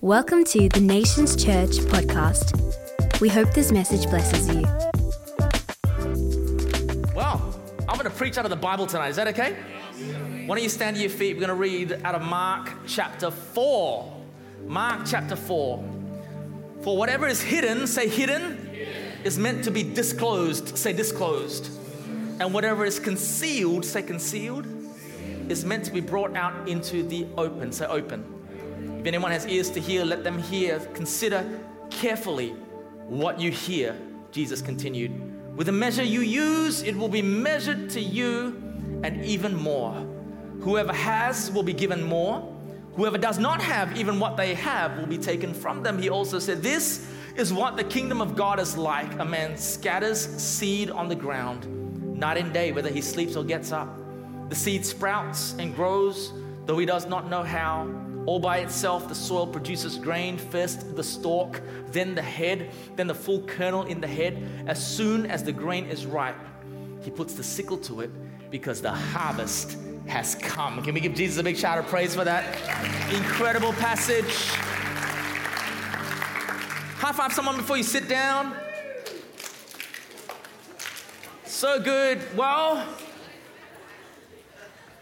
Welcome to the Nations Church podcast. We hope this message blesses you. Well, I'm going to preach out of the Bible tonight. Is that okay? Why don't you stand to your feet? We're going to read out of Mark chapter 4. Mark chapter 4. For whatever is hidden, say hidden, is meant to be disclosed. Say disclosed. And whatever is concealed, say concealed, is meant to be brought out into the open. Say open. If anyone has ears to hear, let them hear. Consider carefully what you hear, Jesus continued. With the measure you use, it will be measured to you and even more. Whoever has will be given more. Whoever does not have even what they have will be taken from them. He also said, This is what the kingdom of God is like. A man scatters seed on the ground, night and day, whether he sleeps or gets up. The seed sprouts and grows, though he does not know how. All by itself, the soil produces grain, first the stalk, then the head, then the full kernel in the head. As soon as the grain is ripe, he puts the sickle to it because the harvest has come. Can we give Jesus a big shout of praise for that incredible passage? High five someone before you sit down. So good. Well,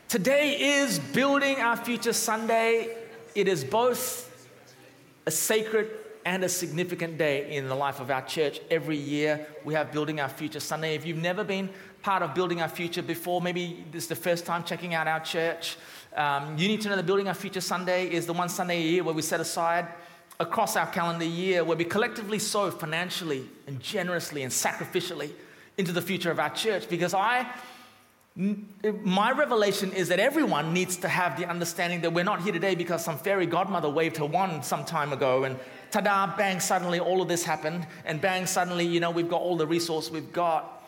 today is Building Our Future Sunday it is both a sacred and a significant day in the life of our church. Every year we have Building Our Future Sunday. If you've never been part of Building Our Future before, maybe this is the first time checking out our church, um, you need to know that Building Our Future Sunday is the one Sunday a year where we set aside across our calendar year where we collectively sow financially and generously and sacrificially into the future of our church because I my revelation is that everyone needs to have the understanding that we're not here today because some fairy godmother waved her wand some time ago and ta-da, bang, suddenly all of this happened and bang, suddenly, you know, we've got all the resource we've got.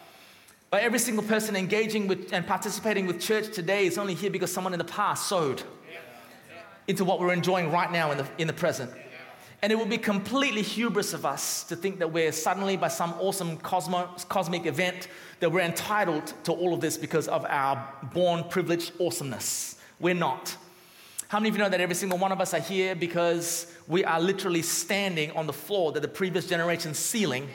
But every single person engaging with and participating with church today is only here because someone in the past sowed into what we're enjoying right now in the, in the present. And it would be completely hubris of us to think that we're suddenly, by some awesome cosmic event, that we're entitled to all of this because of our born privileged awesomeness. We're not. How many of you know that every single one of us are here because we are literally standing on the floor that the previous generation's ceiling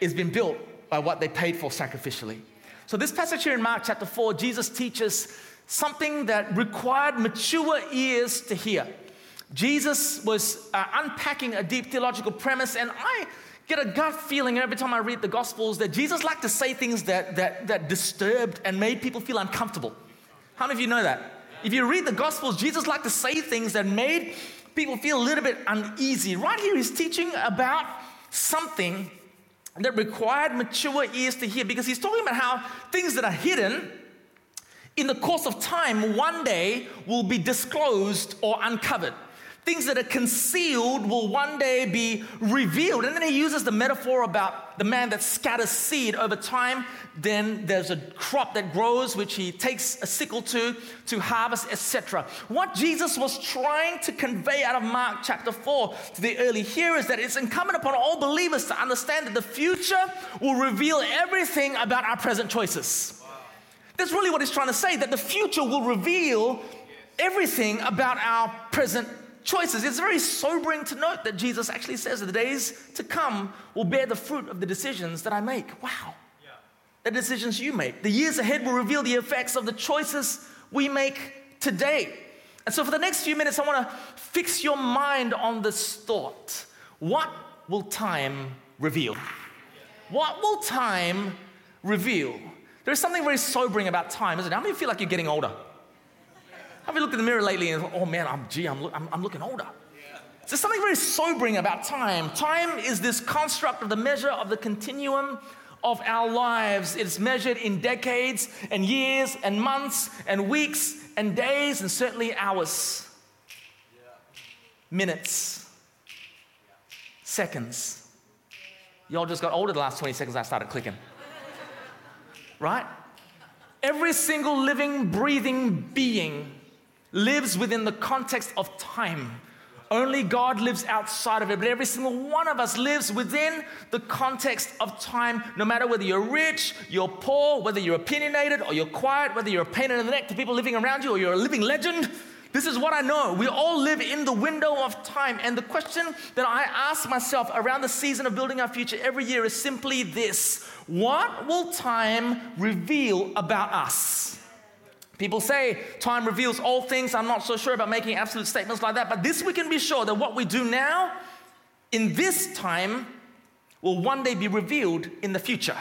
has been built by what they paid for sacrificially? So, this passage here in Mark chapter 4, Jesus teaches something that required mature ears to hear. Jesus was uh, unpacking a deep theological premise, and I get a gut feeling every time I read the Gospels that Jesus liked to say things that, that, that disturbed and made people feel uncomfortable. How many of you know that? If you read the Gospels, Jesus liked to say things that made people feel a little bit uneasy. Right here, he's teaching about something that required mature ears to hear because he's talking about how things that are hidden in the course of time one day will be disclosed or uncovered things that are concealed will one day be revealed. And then he uses the metaphor about the man that scatters seed over time. Then there's a crop that grows, which he takes a sickle to, to harvest, etc. What Jesus was trying to convey out of Mark chapter 4 to the early hearers that it's incumbent upon all believers to understand that the future will reveal everything about our present choices. That's really what he's trying to say, that the future will reveal everything about our present choices. It's very sobering to note that Jesus actually says that the days to come will bear the fruit of the decisions that I make. Wow. The decisions you make. The years ahead will reveal the effects of the choices we make today. And so, for the next few minutes, I want to fix your mind on this thought. What will time reveal? What will time reveal? There's something very sobering about time, isn't it? How many feel like you're getting older? Have you looked in the mirror lately and, oh man, I'm, gee, I'm, I'm, I'm looking older? There's something very sobering about time. Time is this construct of the measure of the continuum of our lives. It's measured in decades and years and months and weeks and days and certainly hours, minutes, seconds. Y'all just got older the last 20 seconds I started clicking. Right? Every single living, breathing being lives within the context of time. Only God lives outside of it, but every single one of us lives within the context of time, no matter whether you're rich, you're poor, whether you're opinionated or you're quiet, whether you're a pain in the neck to people living around you or you're a living legend. This is what I know. We all live in the window of time. And the question that I ask myself around the season of building our future every year is simply this What will time reveal about us? People say time reveals all things. I'm not so sure about making absolute statements like that, but this we can be sure that what we do now in this time will one day be revealed in the future.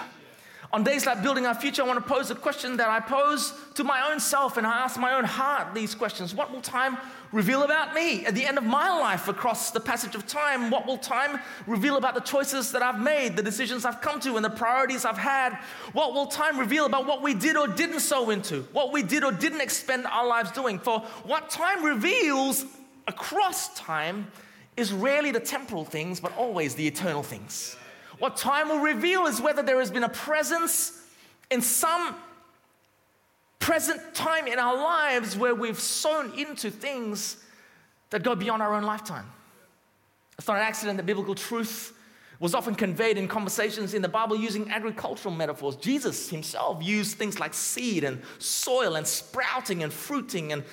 On days like building our future, I want to pose a question that I pose to my own self and I ask my own heart these questions. What will time reveal about me at the end of my life across the passage of time? What will time reveal about the choices that I've made, the decisions I've come to, and the priorities I've had? What will time reveal about what we did or didn't sow into, what we did or didn't expend our lives doing? For what time reveals across time is rarely the temporal things, but always the eternal things. What time will reveal is whether there has been a presence in some present time in our lives where we've sown into things that go beyond our own lifetime. It's not an accident that biblical truth was often conveyed in conversations in the Bible using agricultural metaphors. Jesus himself used things like seed and soil and sprouting and fruiting and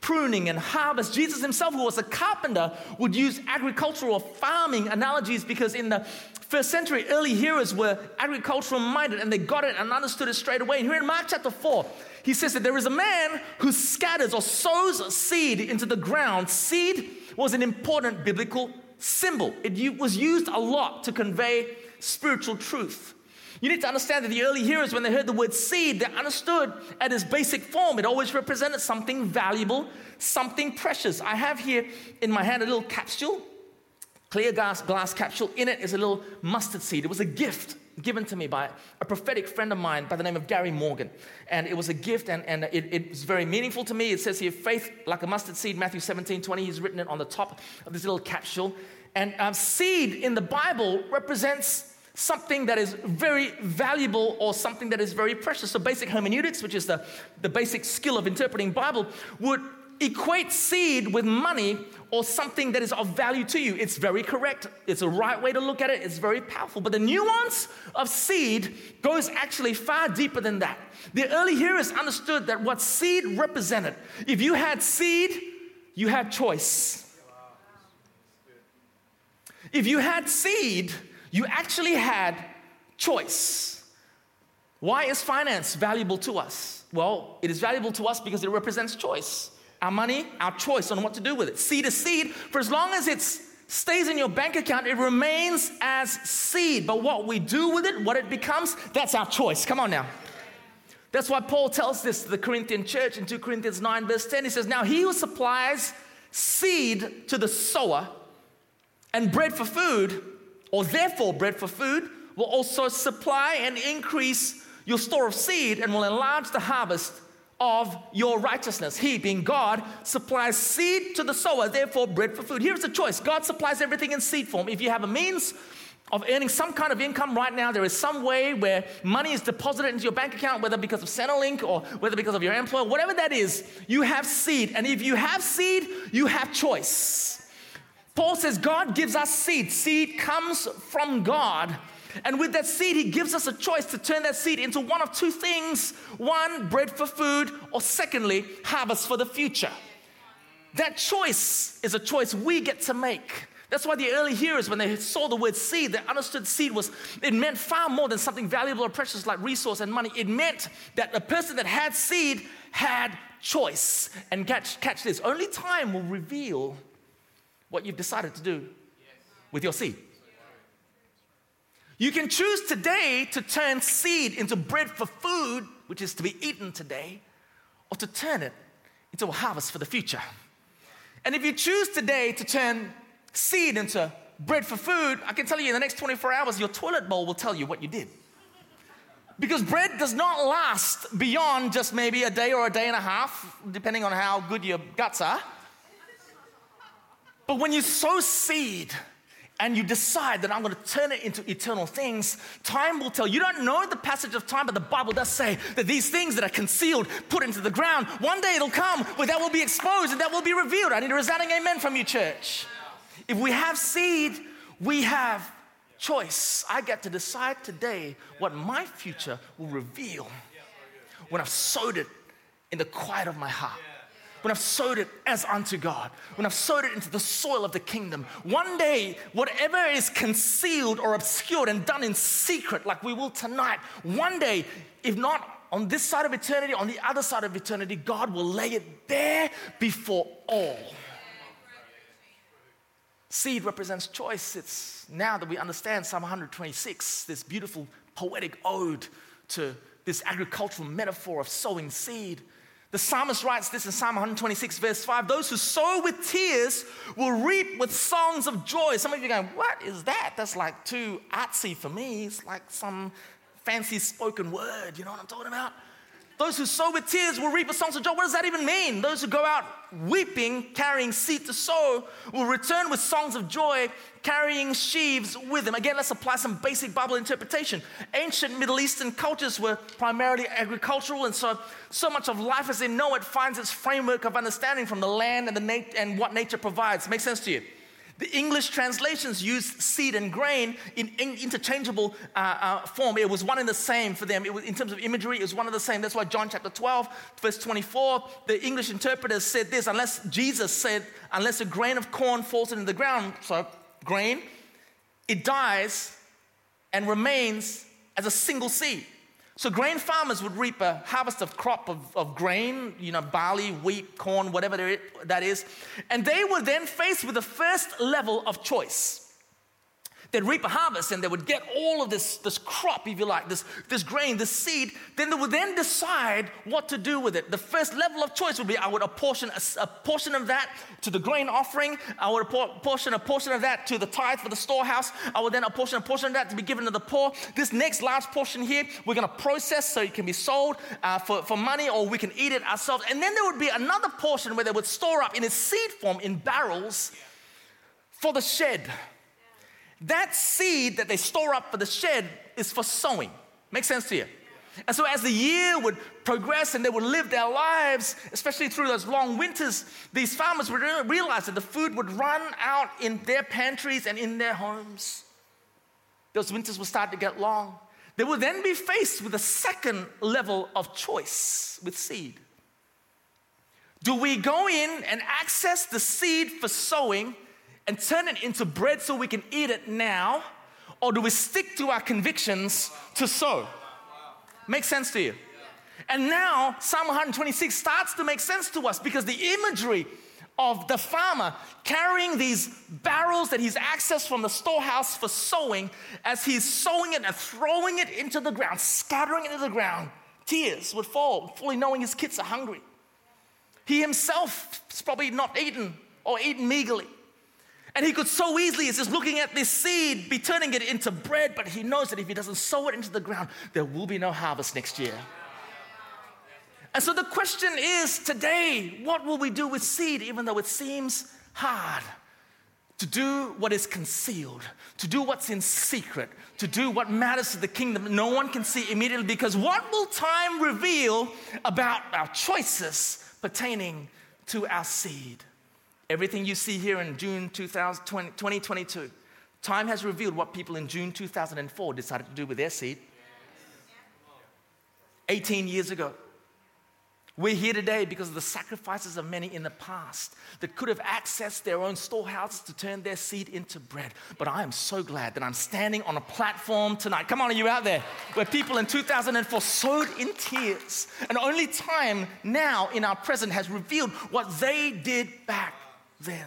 pruning and harvest. Jesus himself, who was a carpenter, would use agricultural farming analogies because in the first century, early hearers were agricultural minded and they got it and understood it straight away. And here in Mark chapter 4, he says that there is a man who scatters or sows seed into the ground. Seed was an important biblical symbol, it was used a lot to convey spiritual truth. You need to understand that the early hearers, when they heard the word seed, they understood at its basic form. It always represented something valuable, something precious. I have here in my hand a little capsule, clear glass, glass capsule. In it is a little mustard seed. It was a gift given to me by a prophetic friend of mine by the name of Gary Morgan. And it was a gift and, and it, it was very meaningful to me. It says here, faith like a mustard seed, Matthew 17, 20. He's written it on the top of this little capsule. And um, seed in the Bible represents something that is very valuable or something that is very precious. So, basic hermeneutics, which is the, the basic skill of interpreting Bible, would equate seed with money or something that is of value to you. It's very correct. It's a right way to look at it. It's very powerful. But the nuance of seed goes actually far deeper than that. The early hearers understood that what seed represented, if you had seed, you had choice. If you had seed, you actually had choice. Why is finance valuable to us? Well, it is valuable to us because it represents choice. Our money, our choice on what to do with it. Seed is seed. For as long as it stays in your bank account, it remains as seed. But what we do with it, what it becomes, that's our choice. Come on now. That's why Paul tells this to the Corinthian church in 2 Corinthians 9, verse 10. He says, Now he who supplies seed to the sower and bread for food or therefore bread for food, will also supply and increase your store of seed and will enlarge the harvest of your righteousness. He, being God, supplies seed to the sower, therefore bread for food. Here's the choice God supplies everything in seed form. If you have a means of earning some kind of income right now, there is some way where money is deposited into your bank account, whether because of Centrelink or whether because of your employer, whatever that is, you have seed. And if you have seed, you have choice. Paul says God gives us seed. Seed comes from God. And with that seed, he gives us a choice to turn that seed into one of two things one, bread for food, or secondly, harvest for the future. That choice is a choice we get to make. That's why the early hearers, when they saw the word seed, they understood seed was, it meant far more than something valuable or precious like resource and money. It meant that the person that had seed had choice. And catch, catch this only time will reveal what you've decided to do with your seed. You can choose today to turn seed into bread for food, which is to be eaten today, or to turn it into a harvest for the future. And if you choose today to turn seed into bread for food, I can tell you in the next 24 hours, your toilet bowl will tell you what you did. Because bread does not last beyond just maybe a day or a day and a half, depending on how good your guts are. But when you sow seed, and you decide that I'm going to turn it into eternal things, time will tell. You don't know the passage of time, but the Bible does say that these things that are concealed, put into the ground, one day it'll come where that will be exposed and that will be revealed. I need a resounding amen from you, church. If we have seed, we have choice. I get to decide today what my future will reveal when I've sowed it in the quiet of my heart when I've sowed it as unto God, when I've sowed it into the soil of the kingdom, one day, whatever is concealed or obscured and done in secret, like we will tonight, one day, if not on this side of eternity, on the other side of eternity, God will lay it there before all. Seed represents choice. It's now that we understand Psalm 126, this beautiful poetic ode to this agricultural metaphor of sowing seed. The psalmist writes this in Psalm 126, verse 5 Those who sow with tears will reap with songs of joy. Some of you are going, What is that? That's like too artsy for me. It's like some fancy spoken word. You know what I'm talking about? Those who sow with tears will reap with songs of joy. What does that even mean? Those who go out weeping, carrying seed to sow, will return with songs of joy, carrying sheaves with them. Again, let's apply some basic Bible interpretation. Ancient Middle Eastern cultures were primarily agricultural, and so so much of life as they know it finds its framework of understanding from the land and the nat- and what nature provides. Makes sense to you? The English translations used seed and grain in, interchangeable uh, uh, form. It was one and the same for them. Was, in terms of imagery, it was one and the same. That's why John chapter 12, verse 24, the English interpreters said this unless Jesus said, unless a grain of corn falls into the ground, so grain, it dies and remains as a single seed. So grain farmers would reap a harvest of crop of, of grain, you know, barley, wheat, corn, whatever that is, and they were then faced with the first level of choice. They'd reap a harvest and they would get all of this, this crop, if you like, this, this grain, this seed. Then they would then decide what to do with it. The first level of choice would be I would apportion a, a portion of that to the grain offering. I would apportion a portion of that to the tithe for the storehouse. I would then apportion a portion of that to be given to the poor. This next large portion here, we're going to process so it can be sold uh, for, for money or we can eat it ourselves. And then there would be another portion where they would store up in its seed form in barrels for the shed that seed that they store up for the shed is for sowing. Makes sense to you? And so, as the year would progress and they would live their lives, especially through those long winters, these farmers would realize that the food would run out in their pantries and in their homes. Those winters would start to get long. They would then be faced with a second level of choice with seed. Do we go in and access the seed for sowing and turn it into bread so we can eat it now? Or do we stick to our convictions to sow? Makes sense to you? And now Psalm 126 starts to make sense to us because the imagery of the farmer carrying these barrels that he's accessed from the storehouse for sowing, as he's sowing it and throwing it into the ground, scattering it into the ground, tears would fall, fully knowing his kids are hungry. He himself is probably not eaten or eaten meagerly. And he could so easily, as just looking at this seed, be turning it into bread, but he knows that if he doesn't sow it into the ground, there will be no harvest next year. And so the question is today, what will we do with seed, even though it seems hard? To do what is concealed, to do what's in secret, to do what matters to the kingdom, no one can see immediately because what will time reveal about our choices pertaining to our seed? Everything you see here in June 2020, 2022, time has revealed what people in June 2004 decided to do with their seed. 18 years ago. We're here today because of the sacrifices of many in the past that could have accessed their own storehouses to turn their seed into bread. But I am so glad that I'm standing on a platform tonight. Come on, are you out there? Where people in 2004 sowed in tears. And only time now in our present has revealed what they did back then.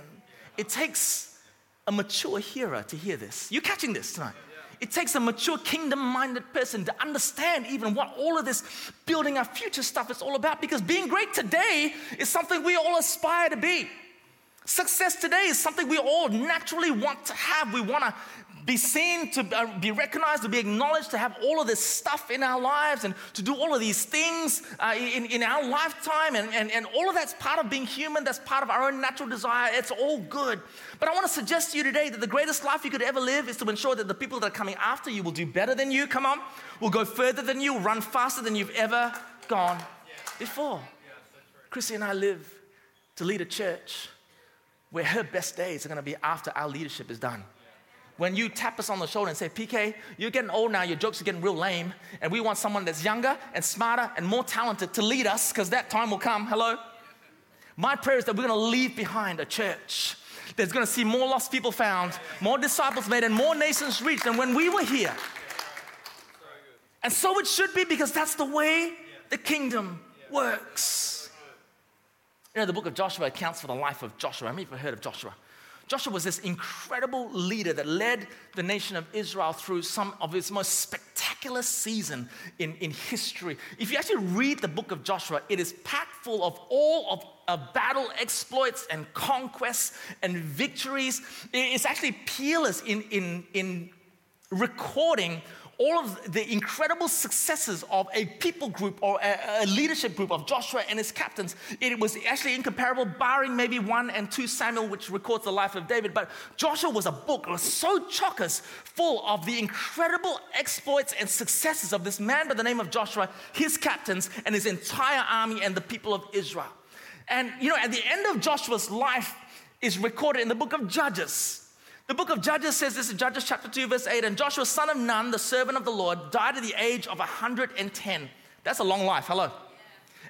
It takes a mature hearer to hear this. You're catching this tonight. It takes a mature kingdom minded person to understand even what all of this building our future stuff is all about because being great today is something we all aspire to be. Success today is something we all naturally want to have. We want to be seen, to uh, be recognized, to be acknowledged, to have all of this stuff in our lives and to do all of these things uh, in, in our lifetime. And, and, and all of that's part of being human, that's part of our own natural desire. It's all good. But I want to suggest to you today that the greatest life you could ever live is to ensure that the people that are coming after you will do better than you, come on, will go further than you, run faster than you've ever gone before. Chrissy and I live to lead a church where her best days are going to be after our leadership is done when you tap us on the shoulder and say, PK, you're getting old now, your jokes are getting real lame, and we want someone that's younger and smarter and more talented to lead us, because that time will come. Hello? My prayer is that we're going to leave behind a church that's going to see more lost people found, more disciples made, and more nations reached than when we were here. And so it should be because that's the way the kingdom works. You know, the book of Joshua accounts for the life of Joshua. Many of you have heard of Joshua? Joshua was this incredible leader that led the nation of Israel through some of its most spectacular season in, in history. If you actually read the book of Joshua, it is packed full of all of, of battle exploits and conquests and victories. It's actually peerless in, in, in recording all of the incredible successes of a people group or a, a, leadership group of Joshua and his captains, it was actually incomparable, barring maybe one and two Samuel, which records the life of David. But Joshua was a book, it was so chockers full of the incredible exploits and successes of this man by the name of Joshua, his captains, and his entire army and the people of Israel. And you know, at the end of Joshua's life is recorded in the book of Judges. The book of Judges says this in Judges chapter 2, verse 8 And Joshua, son of Nun, the servant of the Lord, died at the age of 110. That's a long life. Hello.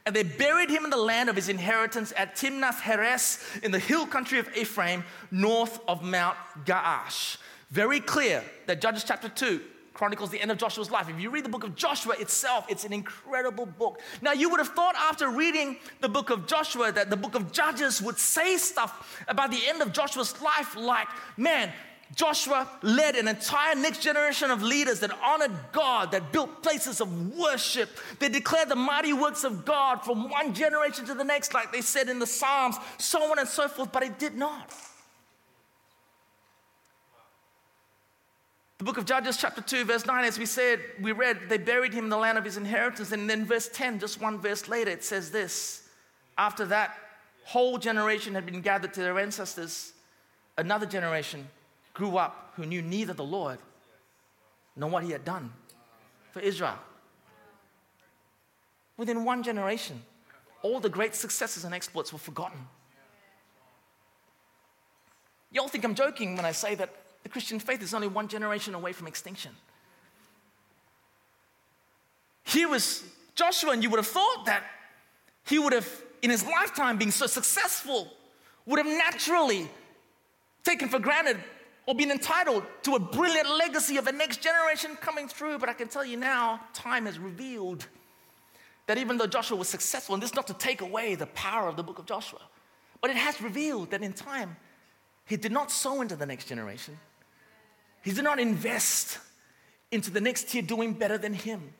And they buried him in the land of his inheritance at Timnath Heres in the hill country of Ephraim, north of Mount Gaash. Very clear that Judges chapter 2 chronicles the end of Joshua's life. If you read the book of Joshua itself, it's an incredible book. Now, you would have thought after reading the book of Joshua that the book of Judges would say stuff about the end of Joshua's life, like, man, Joshua led an entire next generation of leaders that honored God, that built places of worship. They declared the mighty works of God from one generation to the next, like they said in the Psalms, so on and so forth, but it did not. The book of Judges, chapter 2, verse 9, as we said, we read, they buried him in the land of his inheritance. And then, verse 10, just one verse later, it says this After that whole generation had been gathered to their ancestors, another generation grew up who knew neither the Lord nor what he had done for Israel. Within one generation, all the great successes and exploits were forgotten. Y'all think I'm joking when I say that the Christian faith is only one generation away from extinction. Here was Joshua, and you would have thought that he would have, in his lifetime, being so successful, would have naturally taken for granted or been entitled to a brilliant legacy of a next generation coming through. But I can tell you now, time has revealed that even though Joshua was successful, and this is not to take away the power of the book of Joshua, but it has revealed that in time, he did not sow into the next generation. He did not invest into the next tier doing better than him.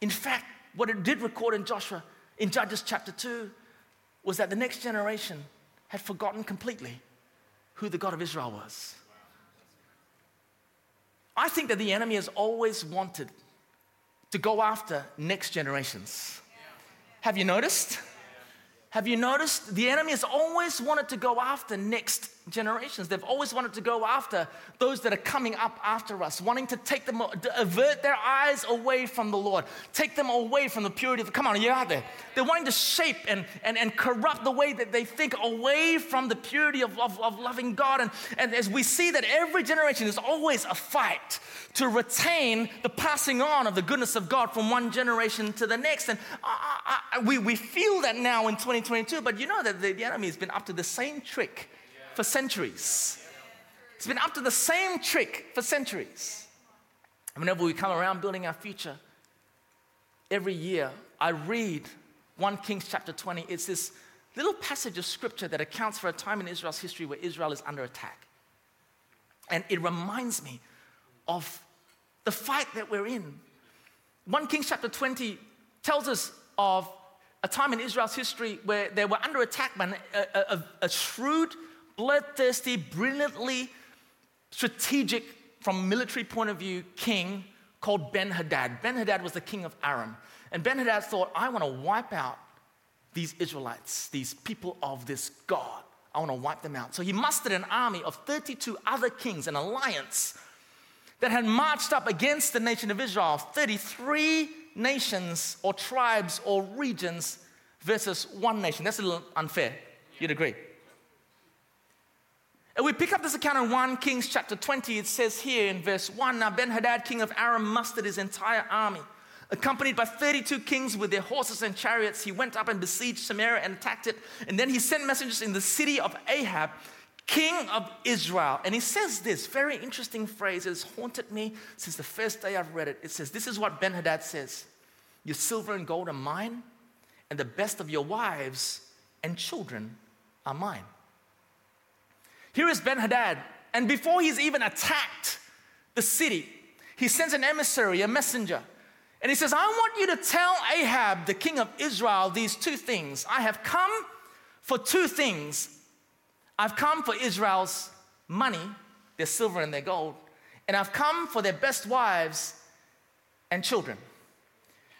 In fact, what it did record in Joshua, in Judges chapter 2, was that the next generation had forgotten completely who the God of Israel was. I think that the enemy has always wanted to go after next generations. Have you noticed? Have you noticed? The enemy has always wanted to go after next generations. They've always wanted to go after those that are coming up after us, wanting to take them, avert their eyes away from the Lord, take them away from the purity of, come on, you're out there. They're wanting to shape and, and, and corrupt the way that they think away from the purity of, of, of loving God. And, and as we see that every generation is always a fight to retain the passing on of the goodness of God from one generation to the next. And I, I, we, we feel that now in 2022, but you know that the, the enemy has been up to the same trick for centuries. It's been up to the same trick for centuries. whenever we come around building our future, every year I read 1 Kings chapter 20. It's this little passage of scripture that accounts for a time in Israel's history where Israel is under attack. And it reminds me of the fight that we're in. 1 Kings chapter 20 tells us of a time in Israel's history where they were under attack by a, a, a shrewd, bloodthirsty, brilliantly strategic, from military point of view, king called Ben Hadad. Ben Hadad was the king of Aram. And Ben Hadad thought, I want to wipe out these Israelites, these people of this God. I want to wipe them out. So he mustered an army of 32 other kings, an alliance that had marched up against the nation of Israel 33 nations or tribes or regions versus one nation. That's a little unfair. You'd agree. And we pick up this account in 1 Kings chapter 20. It says here in verse 1 Now Ben Hadad, king of Aram, mustered his entire army Accompanied by 32 kings with their horses and chariots, he went up and besieged Samaria and attacked it. And then he sent messengers in the city of Ahab, king of Israel. And he says this very interesting phrase. It has haunted me since the first day I've read it. It says, This is what Ben Hadad says Your silver and gold are mine, and the best of your wives and children are mine. Here is Ben Hadad, and before he's even attacked the city, he sends an emissary, a messenger, and he says, I want you to tell Ahab, the king of Israel, these two things. I have come for two things. I've come for Israel's money, their silver and their gold, and I've come for their best wives and children.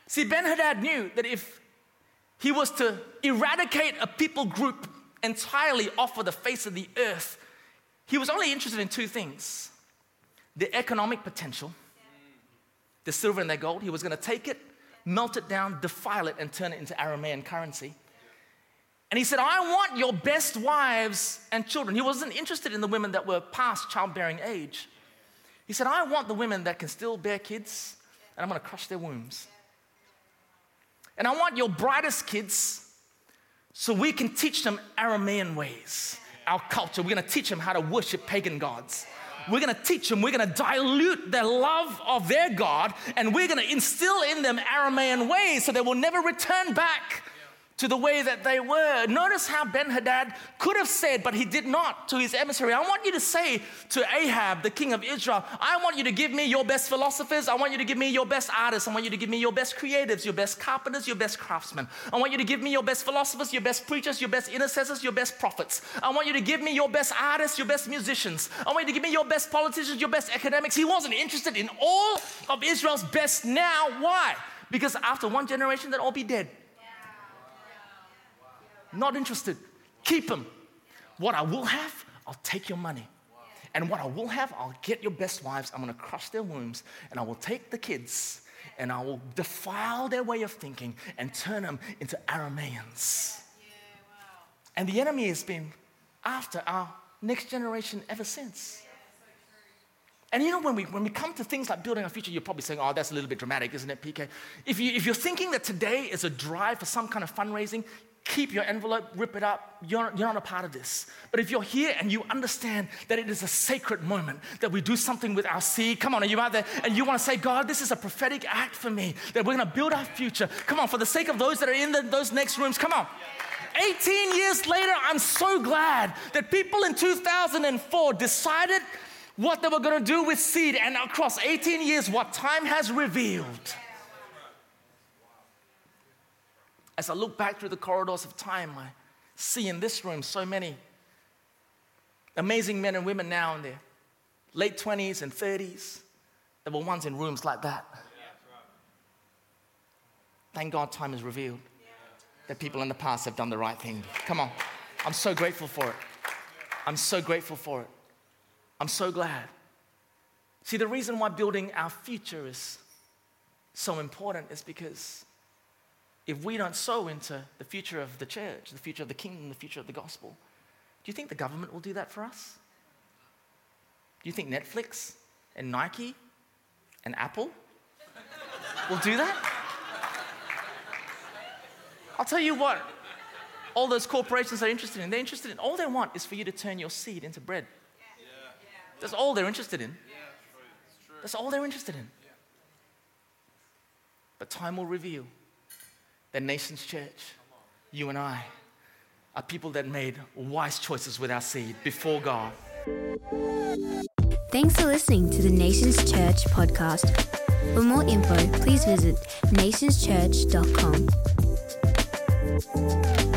See, Ben Hadad knew that if he was to eradicate a people group entirely off of the face of the earth, he was only interested in two things the economic potential, the silver and the gold. He was going to take it, melt it down, defile it, and turn it into Aramean currency. And he said, I want your best wives and children. He wasn't interested in the women that were past childbearing age. He said, I want the women that can still bear kids, and I'm going to crush their wombs. And I want your brightest kids so we can teach them Aramean ways our culture. We're going to teach them how to worship pagan gods. We're going to teach them, we're going to dilute their love of their God, and we're going to instill in them Aramaean ways so they will never return back to the way that they were. Notice how Ben Hadad could have said, but he did not to his emissary. I want you to say to Ahab, the king of Israel, I want you to give me your best philosophers. I want you to give me your best artists. I want you to give me your best creatives, your best carpenters, your best craftsmen. I want you to give me your best philosophers, your best preachers, your best intercessors, your best prophets. I want you to give me your best artists, your best musicians. I want you to give me your best politicians, your best academics. He wasn't interested in all of Israel's best now. Why? Because after one generation, they'll all be dead. Not interested. Keep them. What I will have, I'll take your money. And what I will have, I'll get your best wives. I'm going to crush their wombs, and I will take the kids, and I will defile their way of thinking and turn them into Arameans. And the enemy has been after our next generation ever since. And you know, when we, when we come to things like building our future, you're probably saying, oh, that's a little bit dramatic, isn't it, PK? If, you, if you're thinking that today is a drive for some kind of fundraising, keep your envelope, rip it up. You're, you're not a part of this. But if you're here and you understand that it is a sacred moment, that we do something with our seed, come on, are you out there? And you want to say, God, this is a prophetic act for me, that we're going to build our future. Come on, for the sake of those that are in the, those next rooms, come on. 18 years later, I'm so glad that people in 2004 decided what they were going to do with seed. And across 18 years, what time has revealed As I look back through the corridors of time, I see in this room so many amazing men and women now in their late 20s and 30s that were once in rooms like that. Thank God time has revealed that people in the past have done the right thing. Come on. I'm so grateful for it. I'm so grateful for it. I'm so glad. See, the reason why building our future is so important is because if we don't sow into the future of the church, the future of the kingdom, the future of the gospel, do you think the government will do that for us? Do you think Netflix and Nike and Apple will do that? I'll tell you what, all those corporations are interested in, they're interested in, all they want is for you to turn your seed into bread. That's all they're interested in. That's all they're interested in. But time will reveal the Nations Church, you and I, are people that made wise choices with our seed before God. Thanks for listening to the Nations Church podcast. For more info, please visit nationschurch.com.